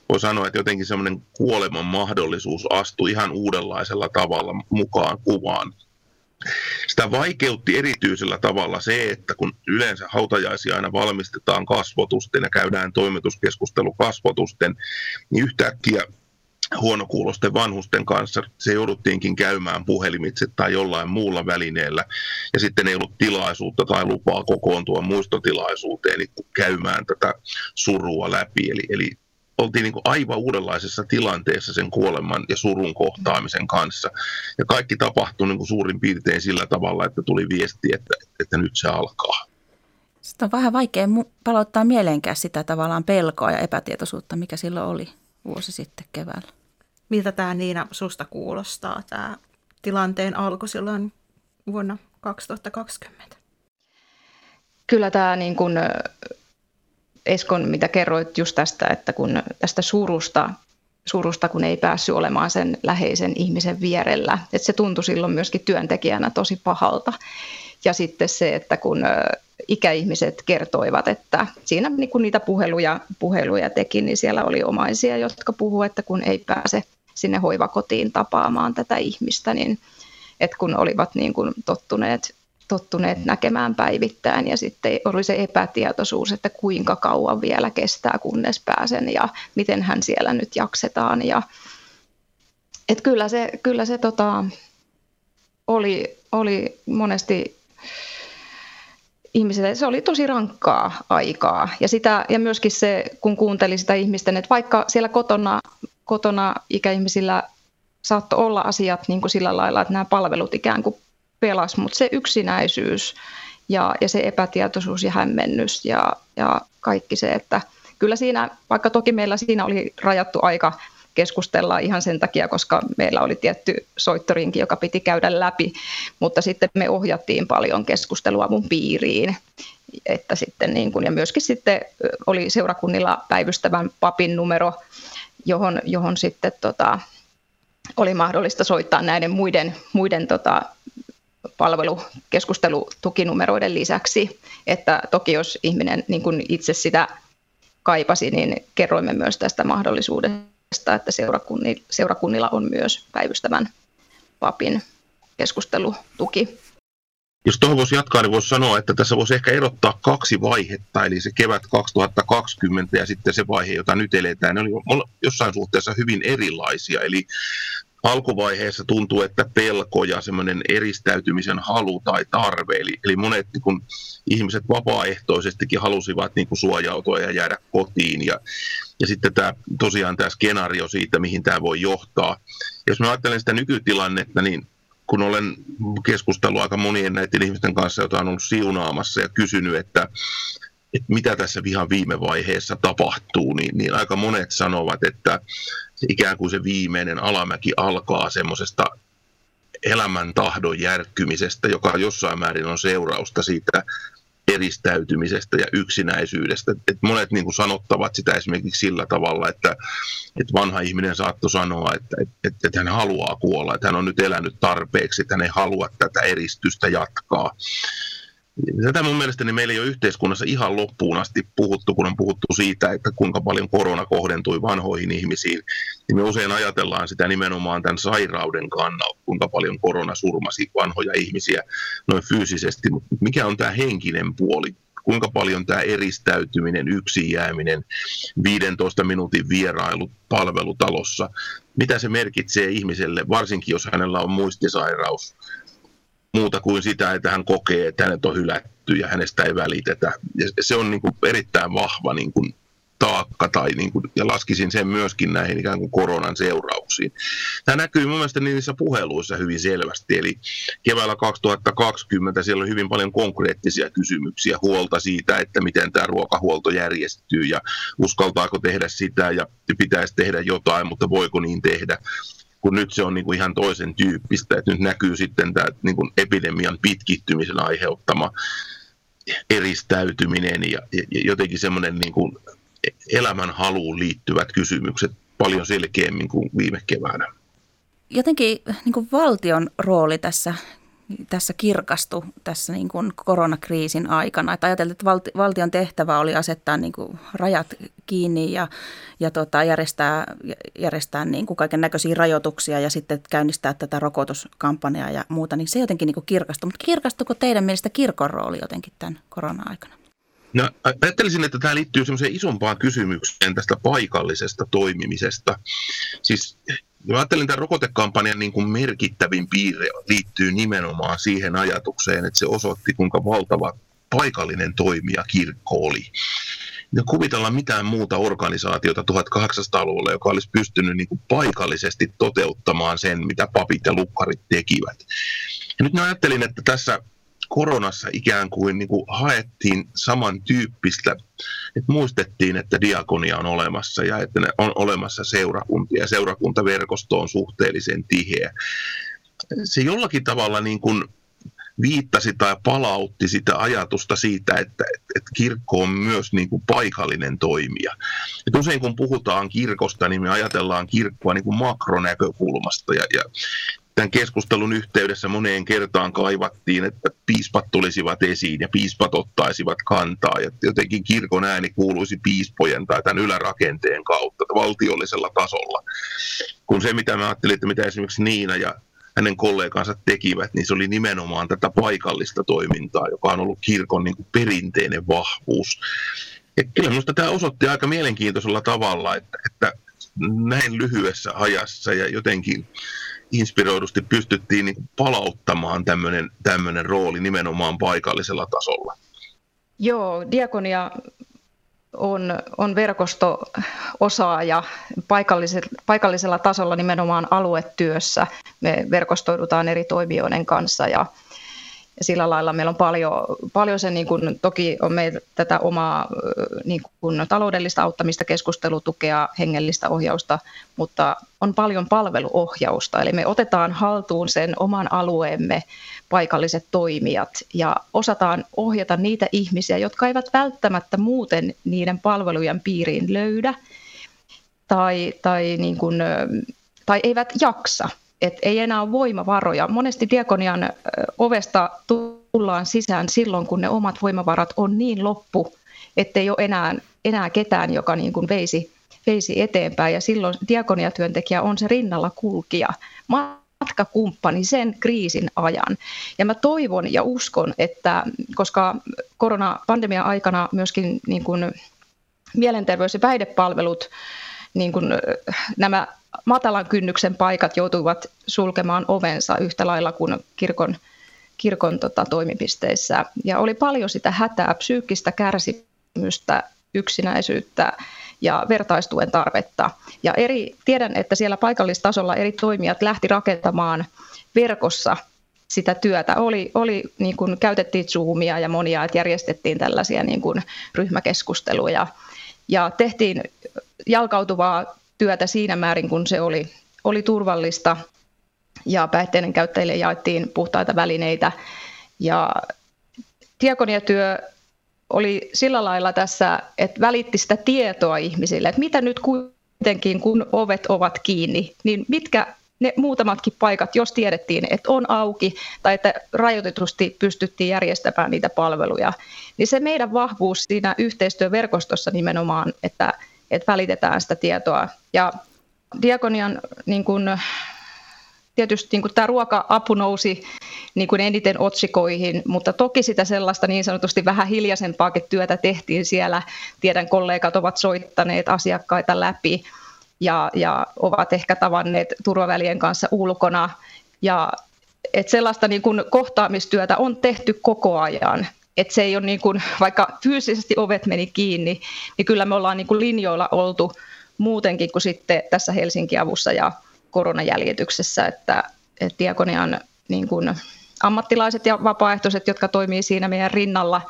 voi sanoa, että jotenkin semmoinen kuoleman mahdollisuus astui ihan uudenlaisella tavalla mukaan kuvaan sitä vaikeutti erityisellä tavalla se, että kun yleensä hautajaisia aina valmistetaan kasvotusten ja käydään toimituskeskustelu kasvotusten, niin yhtäkkiä huonokuulosten vanhusten kanssa se jouduttiinkin käymään puhelimitse tai jollain muulla välineellä. Ja sitten ei ollut tilaisuutta tai lupaa kokoontua muistotilaisuuteen niin käymään tätä surua läpi. Eli, eli oltiin niin kuin aivan uudenlaisessa tilanteessa sen kuoleman ja surun kohtaamisen kanssa. Ja kaikki tapahtui niin kuin suurin piirtein sillä tavalla, että tuli viesti, että, että nyt se alkaa. Sitten on vähän vaikea palauttaa mieleenkään sitä tavallaan pelkoa ja epätietoisuutta, mikä silloin oli vuosi sitten keväällä. Miltä tämä Niina susta kuulostaa, tämä tilanteen alku silloin vuonna 2020? Kyllä tämä niin kuin Eskon, mitä kerroit just tästä, että kun tästä surusta, surusta, kun ei päässyt olemaan sen läheisen ihmisen vierellä, että se tuntui silloin myöskin työntekijänä tosi pahalta. Ja sitten se, että kun ikäihmiset kertoivat, että siinä niin kun niitä puheluja, puheluja teki, niin siellä oli omaisia, jotka puhuivat, että kun ei pääse sinne hoivakotiin tapaamaan tätä ihmistä, niin että kun olivat niin kuin tottuneet tottuneet näkemään päivittäin ja sitten oli se epätietoisuus, että kuinka kauan vielä kestää, kunnes pääsen ja miten hän siellä nyt jaksetaan. Ja, et kyllä se, kyllä se tota, oli, oli monesti ihmisille se oli tosi rankkaa aikaa. Ja, sitä, ja myöskin se, kun kuunteli sitä ihmisten, että vaikka siellä kotona, kotona ikäihmisillä saattoi olla asiat niin kuin sillä lailla, että nämä palvelut ikään kuin pelas, mutta se yksinäisyys ja, ja se epätietoisuus ja hämmennys ja, ja kaikki se, että kyllä siinä, vaikka toki meillä siinä oli rajattu aika keskustella ihan sen takia, koska meillä oli tietty soittorinki, joka piti käydä läpi, mutta sitten me ohjattiin paljon keskustelua mun piiriin. Että sitten niin kun, ja myöskin sitten oli seurakunnilla päivystävän papin numero, johon, johon sitten tota, oli mahdollista soittaa näiden muiden, muiden tota, palvelukeskustelutukinumeroiden lisäksi. Että toki jos ihminen niin kun itse sitä kaipasi, niin kerroimme myös tästä mahdollisuudesta, että seurakunnilla on myös päivystävän papin keskustelutuki. Jos tuohon voisi jatkaa, niin voisi sanoa, että tässä voisi ehkä erottaa kaksi vaihetta, eli se kevät 2020 ja sitten se vaihe, jota nyt eletään. Ne oli jossain suhteessa hyvin erilaisia, eli alkuvaiheessa tuntuu, että pelko ja semmoinen eristäytymisen halu tai tarve, eli, eli monet niin kun, ihmiset vapaaehtoisestikin halusivat niin kun, suojautua ja jäädä kotiin, ja, ja sitten tämä, tosiaan tämä skenaario siitä, mihin tämä voi johtaa. Jos mä ajattelen sitä nykytilannetta, niin kun olen keskustellut aika monien näiden ihmisten kanssa, joita on ollut siunaamassa ja kysynyt, että, että mitä tässä vihan viime vaiheessa tapahtuu, niin, niin aika monet sanovat, että ikään kuin se viimeinen alamäki alkaa semmoisesta elämän tahdon järkkymisestä, joka jossain määrin on seurausta siitä eristäytymisestä ja yksinäisyydestä. Et monet niin kuin sanottavat sitä esimerkiksi sillä tavalla, että, että vanha ihminen saattoi sanoa, että, että, että hän haluaa kuolla, että hän on nyt elänyt tarpeeksi, että hän ei halua tätä eristystä jatkaa. Tätä mun mielestäni meillä ei ole yhteiskunnassa ihan loppuun asti puhuttu, kun on puhuttu siitä, että kuinka paljon korona kohdentui vanhoihin ihmisiin. Niin me usein ajatellaan sitä nimenomaan tämän sairauden kannalta, kuinka paljon korona surmasi vanhoja ihmisiä noin fyysisesti. Mikä on tämä henkinen puoli? Kuinka paljon tämä eristäytyminen, yksin jääminen, 15 minuutin vierailu palvelutalossa, mitä se merkitsee ihmiselle, varsinkin jos hänellä on muistisairaus, muuta kuin sitä, että hän kokee, että hänet on hylätty ja hänestä ei välitetä. Ja se on niin kuin erittäin vahva niin kuin taakka, tai niin kuin, ja laskisin sen myöskin näihin ikään kuin koronan seurauksiin. Tämä näkyy mun mielestä niissä puheluissa hyvin selvästi, eli keväällä 2020 siellä oli hyvin paljon konkreettisia kysymyksiä, huolta siitä, että miten tämä ruokahuolto järjestyy, ja uskaltaako tehdä sitä, ja pitäisi tehdä jotain, mutta voiko niin tehdä kun nyt se on niin kuin ihan toisen tyyppistä, että nyt näkyy sitten tämä niin kuin epidemian pitkittymisen aiheuttama eristäytyminen ja, ja jotenkin semmoinen niin kuin elämän haluun liittyvät kysymykset paljon selkeämmin kuin viime keväänä. Jotenkin niin kuin valtion rooli tässä tässä kirkastui tässä niin kuin koronakriisin aikana. Että ajateltiin, että valti, valtion tehtävä oli asettaa niin kuin rajat kiinni ja, ja tota, järjestää, järjestää niin kuin kaiken näköisiä rajoituksia ja sitten käynnistää tätä rokotuskampanjaa ja muuta. Niin se jotenkin niin kuin kirkastui. Mutta kirkastuiko teidän mielestä kirkon rooli jotenkin tämän korona-aikana? No, ajattelisin, että tämä liittyy semmoiseen isompaan kysymykseen tästä paikallisesta toimimisesta. Siis Mä ajattelin tämän rokotekampanjan niin kuin merkittävin piirre liittyy nimenomaan siihen ajatukseen, että se osoitti, kuinka valtava paikallinen toimija kirkko oli. Ja kuvitellaan mitään muuta organisaatiota 1800-luvulla, joka olisi pystynyt niin kuin paikallisesti toteuttamaan sen, mitä papit ja lukkarit tekivät. Ja nyt mä ajattelin, että tässä koronassa ikään kuin, niin kuin haettiin samantyyppistä, että muistettiin, että diakonia on olemassa ja että ne on olemassa seurakuntia ja seurakuntaverkosto on suhteellisen tiheä. Se jollakin tavalla niin kuin viittasi tai palautti sitä ajatusta siitä, että, että kirkko on myös niin kuin paikallinen toimija. Et usein kun puhutaan kirkosta, niin me ajatellaan kirkkoa niin kuin makronäkökulmasta ja, ja tämän keskustelun yhteydessä moneen kertaan kaivattiin, että piispat tulisivat esiin ja piispat ottaisivat kantaa. Ja jotenkin kirkon ääni kuuluisi piispojen tai tämän ylärakenteen kautta valtiollisella tasolla. Kun se, mitä mä ajattelin, että mitä esimerkiksi Niina ja hänen kollegansa tekivät, niin se oli nimenomaan tätä paikallista toimintaa, joka on ollut kirkon niin kuin perinteinen vahvuus. Ja kyllä minusta tämä osoitti aika mielenkiintoisella tavalla, että, että näin lyhyessä ajassa ja jotenkin inspiroidusti pystyttiin niin palauttamaan tämmöinen rooli nimenomaan paikallisella tasolla. Joo, diakonia on, on verkosto-osaaja paikallisella, paikallisella tasolla nimenomaan aluetyössä. Me verkostoidutaan eri toimijoiden kanssa ja, ja sillä lailla meillä on paljon, paljon se, niin kuin, toki on meillä tätä omaa niin kuin, taloudellista auttamista, keskustelutukea, hengellistä ohjausta, mutta on paljon palveluohjausta. Eli me otetaan haltuun sen oman alueemme paikalliset toimijat ja osataan ohjata niitä ihmisiä, jotka eivät välttämättä muuten niiden palvelujen piiriin löydä tai, tai, niin kuin, tai eivät jaksa. Et ei enää ole voimavaroja. Monesti diakonian ovesta tullaan sisään silloin, kun ne omat voimavarat on niin loppu, ettei ole enää, enää ketään, joka niin kuin veisi, veisi eteenpäin. Ja silloin diakoniatyöntekijä on se rinnalla kulkija matkakumppani sen kriisin ajan. Ja mä toivon ja uskon, että koska koronapandemian aikana myöskin niin kuin mielenterveys- ja päihdepalvelut, niin kuin nämä matalan kynnyksen paikat joutuivat sulkemaan ovensa yhtä lailla kuin kirkon, kirkon tota, toimipisteissä. Ja oli paljon sitä hätää, psyykkistä kärsimystä, yksinäisyyttä, ja vertaistuen tarvetta. Ja eri, tiedän, että siellä paikallistasolla eri toimijat lähti rakentamaan verkossa sitä työtä. Oli, oli niin kuin käytettiin Zoomia ja monia, että järjestettiin tällaisia niin kuin ryhmäkeskusteluja ja tehtiin jalkautuvaa työtä siinä määrin, kun se oli, oli turvallista. Ja päihteiden käyttäjille jaettiin puhtaita välineitä. Ja diakoniatyö oli sillä lailla tässä, että välitti sitä tietoa ihmisille, että mitä nyt kuitenkin, kun ovet ovat kiinni, niin mitkä ne muutamatkin paikat, jos tiedettiin, että on auki tai että rajoitetusti pystyttiin järjestämään niitä palveluja, niin se meidän vahvuus siinä yhteistyöverkostossa nimenomaan, että, että välitetään sitä tietoa. Ja Diakonian niin kuin, tietysti niin kuin tämä ruoka-apu nousi niin kuin eniten otsikoihin, mutta toki sitä sellaista niin sanotusti vähän hiljaisempaakin työtä tehtiin siellä. Tiedän, kollegat ovat soittaneet asiakkaita läpi ja, ja ovat ehkä tavanneet turvavälien kanssa ulkona. Ja että sellaista niin kuin kohtaamistyötä on tehty koko ajan. Että se ei ole niin kuin, vaikka fyysisesti ovet meni kiinni, niin kyllä me ollaan niin kuin linjoilla oltu muutenkin kuin sitten tässä Helsinki-avussa ja koronajäljityksessä, että, että diakonian niin kuin ammattilaiset ja vapaaehtoiset, jotka toimii siinä meidän rinnalla,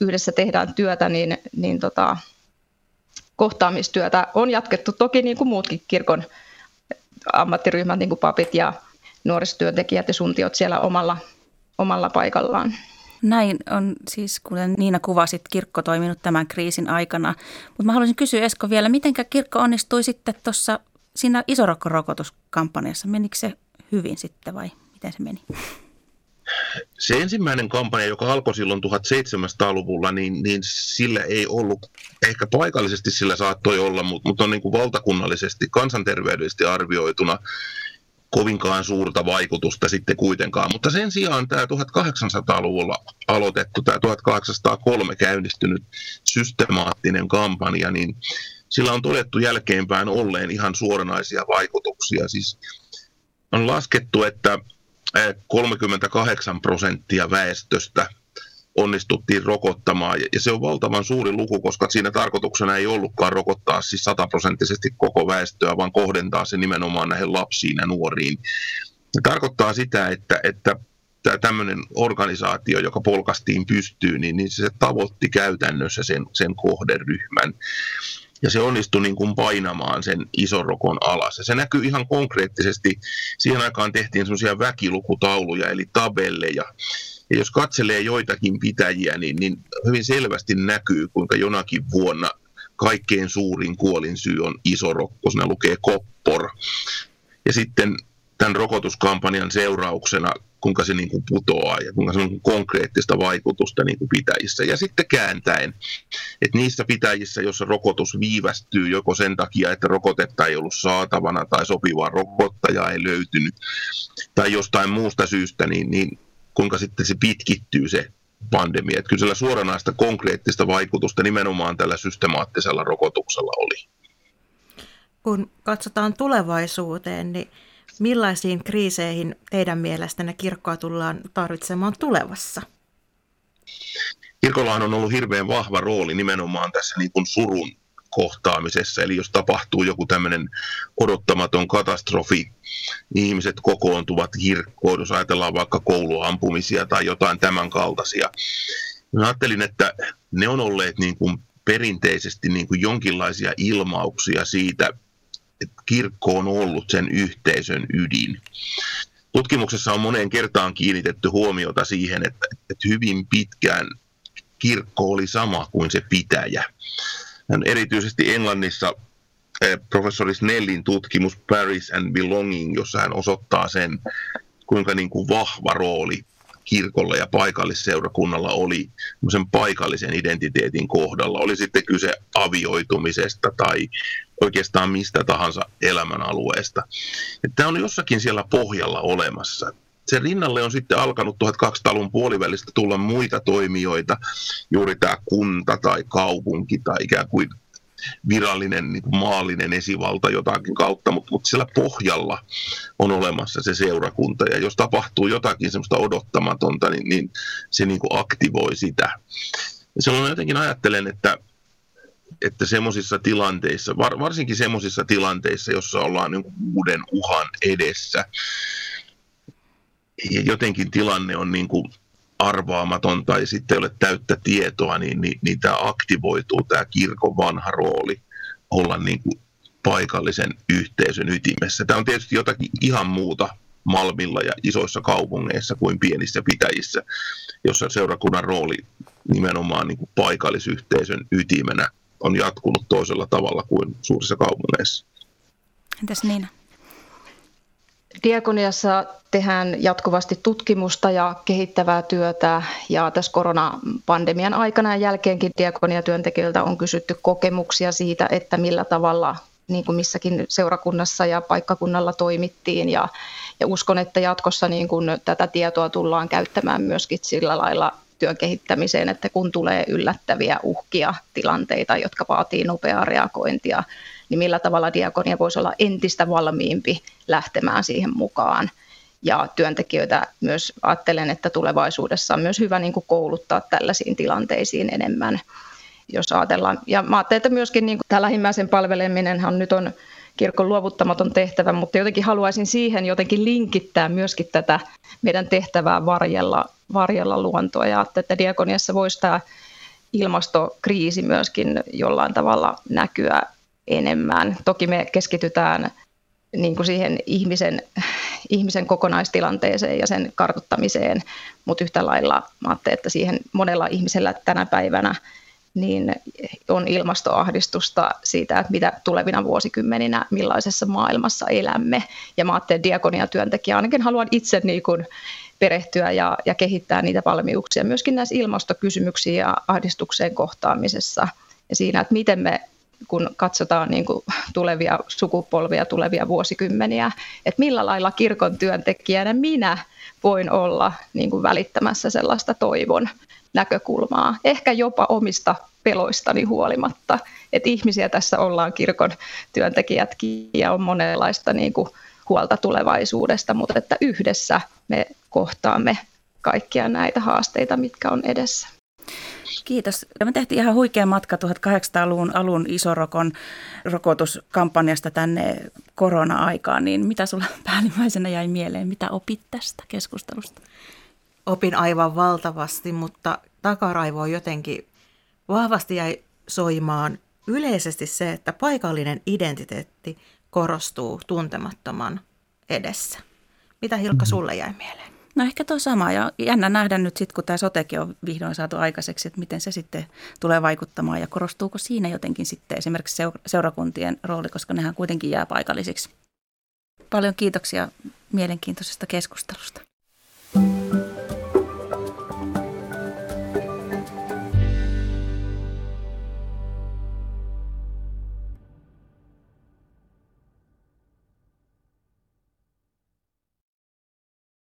yhdessä tehdään työtä, niin, niin tota, kohtaamistyötä on jatkettu toki niin kuin muutkin kirkon ammattiryhmät, niin kuin papit ja nuorisotyöntekijät ja suntiot siellä omalla, omalla paikallaan. Näin on siis, kuten Niina kuvasit, kirkko toiminut tämän kriisin aikana. Mutta mä haluaisin kysyä Esko vielä, miten kirkko onnistui sitten tuossa siinä isorokkorokotuskampanjassa? Menikö se hyvin sitten vai miten se meni? Se ensimmäinen kampanja, joka alkoi silloin 1700-luvulla, niin, niin sillä ei ollut, ehkä paikallisesti sillä saattoi olla, mutta, mutta on niin kuin valtakunnallisesti, kansanterveydellisesti arvioituna kovinkaan suurta vaikutusta sitten kuitenkaan. Mutta sen sijaan tämä 1800-luvulla aloitettu, tämä 1803 käynnistynyt systemaattinen kampanja, niin sillä on todettu jälkeenpäin olleen ihan suoranaisia vaikutuksia. Siis on laskettu, että 38 prosenttia väestöstä onnistuttiin rokottamaan. Ja se on valtavan suuri luku, koska siinä tarkoituksena ei ollutkaan rokottaa siis sataprosenttisesti koko väestöä, vaan kohdentaa se nimenomaan näihin lapsiin ja nuoriin. Se tarkoittaa sitä, että, että tämmöinen organisaatio, joka polkastiin pystyyn, niin, niin se tavoitti käytännössä sen, sen kohderyhmän ja se onnistui niin kuin painamaan sen ison rokon alas. Ja se näkyy ihan konkreettisesti. Siihen aikaan tehtiin semmoisia väkilukutauluja, eli tabelleja. Ja jos katselee joitakin pitäjiä, niin, niin hyvin selvästi näkyy, kuinka jonakin vuonna kaikkein suurin kuolinsyy on iso rokko. Siinä lukee koppor. Ja sitten tämän rokotuskampanjan seurauksena kuinka se niin kuin putoaa ja kuinka se on konkreettista vaikutusta niin kuin pitäjissä. Ja sitten kääntäen, että niissä pitäjissä, joissa rokotus viivästyy joko sen takia, että rokotetta ei ollut saatavana tai sopivaa rokottajaa ei löytynyt tai jostain muusta syystä, niin, niin kuinka sitten se pitkittyy se pandemia. Että kyllä sillä suoranaista konkreettista vaikutusta nimenomaan tällä systemaattisella rokotuksella oli. Kun katsotaan tulevaisuuteen, niin Millaisiin kriiseihin teidän mielestänne kirkkoa tullaan tarvitsemaan tulevassa? kirkollahan on ollut hirveän vahva rooli nimenomaan tässä niin kuin surun kohtaamisessa. Eli jos tapahtuu joku tämmöinen odottamaton katastrofi, niin ihmiset kokoontuvat kirkkoon, jos ajatellaan vaikka kouluampumisia tai jotain tämän kaltaisia. Mä ajattelin, että ne on olleet niin kuin perinteisesti niin kuin jonkinlaisia ilmauksia siitä, että kirkko on ollut sen yhteisön ydin. Tutkimuksessa on moneen kertaan kiinnitetty huomiota siihen, että, että hyvin pitkään kirkko oli sama kuin se pitäjä. Erityisesti Englannissa eh, professori Snellin tutkimus Paris and Belonging, jossa hän osoittaa sen, kuinka niin kuin vahva rooli kirkolla ja paikallisseurakunnalla oli paikallisen identiteetin kohdalla. Oli sitten kyse avioitumisesta tai oikeastaan mistä tahansa elämänalueesta. Tämä on jossakin siellä pohjalla olemassa. Sen rinnalle on sitten alkanut 1200-luvun puolivälistä tulla muita toimijoita, juuri tämä kunta tai kaupunki tai ikään kuin virallinen niin kuin maallinen esivalta jotakin kautta, mutta, mutta siellä pohjalla on olemassa se seurakunta. Ja jos tapahtuu jotakin semmoista odottamatonta, niin, niin se niin kuin aktivoi sitä. Ja silloin jotenkin ajattelen, että että semmoisissa tilanteissa, var, varsinkin semmoisissa tilanteissa, jossa ollaan niin uuden uhan edessä, jotenkin tilanne on niin kuin arvaamaton tai sitten ei ole täyttä tietoa, niin, niin, niin tämä aktivoituu, tämä kirkon vanha rooli olla niin kuin paikallisen yhteisön ytimessä. Tämä on tietysti jotakin ihan muuta Malmilla ja isoissa kaupungeissa kuin pienissä pitäjissä, jossa seurakunnan rooli nimenomaan niin kuin paikallisyhteisön ytimenä on jatkunut toisella tavalla kuin suurissa kaupungeissa. Entäs Niina? Diakoniassa tehdään jatkuvasti tutkimusta ja kehittävää työtä ja tässä koronapandemian aikana ja jälkeenkin diakoniatyöntekijöiltä on kysytty kokemuksia siitä, että millä tavalla niin kuin missäkin seurakunnassa ja paikkakunnalla toimittiin ja, ja uskon, että jatkossa niin kuin tätä tietoa tullaan käyttämään myöskin sillä lailla työn kehittämiseen, että kun tulee yllättäviä uhkia, tilanteita, jotka vaatii nopeaa reagointia, niin millä tavalla diakonia voisi olla entistä valmiimpi lähtemään siihen mukaan. Ja työntekijöitä myös ajattelen, että tulevaisuudessa on myös hyvä niin kuin kouluttaa tällaisiin tilanteisiin enemmän, jos ajatellaan. Ja mä ajattelen, että myöskin niin kuin tämä lähimmäisen palveleminenhan nyt on kirkon luovuttamaton tehtävä, mutta jotenkin haluaisin siihen jotenkin linkittää myöskin tätä meidän tehtävää varjella, varjella luontoa ja että diakoniassa voisi tämä ilmastokriisi myöskin jollain tavalla näkyä enemmän. Toki me keskitytään niin kuin siihen ihmisen, ihmisen kokonaistilanteeseen ja sen kartoittamiseen, mutta yhtä lailla ajattelen, että siihen monella ihmisellä tänä päivänä niin on ilmastoahdistusta siitä, että mitä tulevina vuosikymmeninä, millaisessa maailmassa elämme. Ja mä ajattelen, diakoniatyöntekijä ainakin haluan itse niin kuin perehtyä ja, ja kehittää niitä valmiuksia myöskin näissä ilmastokysymyksiin ja ahdistukseen kohtaamisessa ja siinä, että miten me kun katsotaan niin kuin tulevia sukupolvia, tulevia vuosikymmeniä, että millä lailla kirkon työntekijänä minä voin olla niin kuin välittämässä sellaista toivon näkökulmaa, ehkä jopa omista peloistani huolimatta. Että ihmisiä tässä ollaan kirkon työntekijätkin ja on monenlaista niin kuin huolta tulevaisuudesta, mutta että yhdessä me kohtaamme kaikkia näitä haasteita, mitkä on edessä. Kiitos. Me tehtiin ihan huikea matka 1800-luvun alun isorokon rokotuskampanjasta tänne korona-aikaan, niin mitä sulla päällimmäisenä jäi mieleen? Mitä opit tästä keskustelusta? Opin aivan valtavasti, mutta takaraivoon jotenkin vahvasti jäi soimaan yleisesti se, että paikallinen identiteetti korostuu tuntemattoman edessä. Mitä Hilkka sulle jäi mieleen? No ehkä tuo sama ja jännä nähdä nyt sitten, kun tämä sotekin on vihdoin saatu aikaiseksi, että miten se sitten tulee vaikuttamaan ja korostuuko siinä jotenkin sitten esimerkiksi seurakuntien rooli, koska nehän kuitenkin jää paikallisiksi. Paljon kiitoksia mielenkiintoisesta keskustelusta.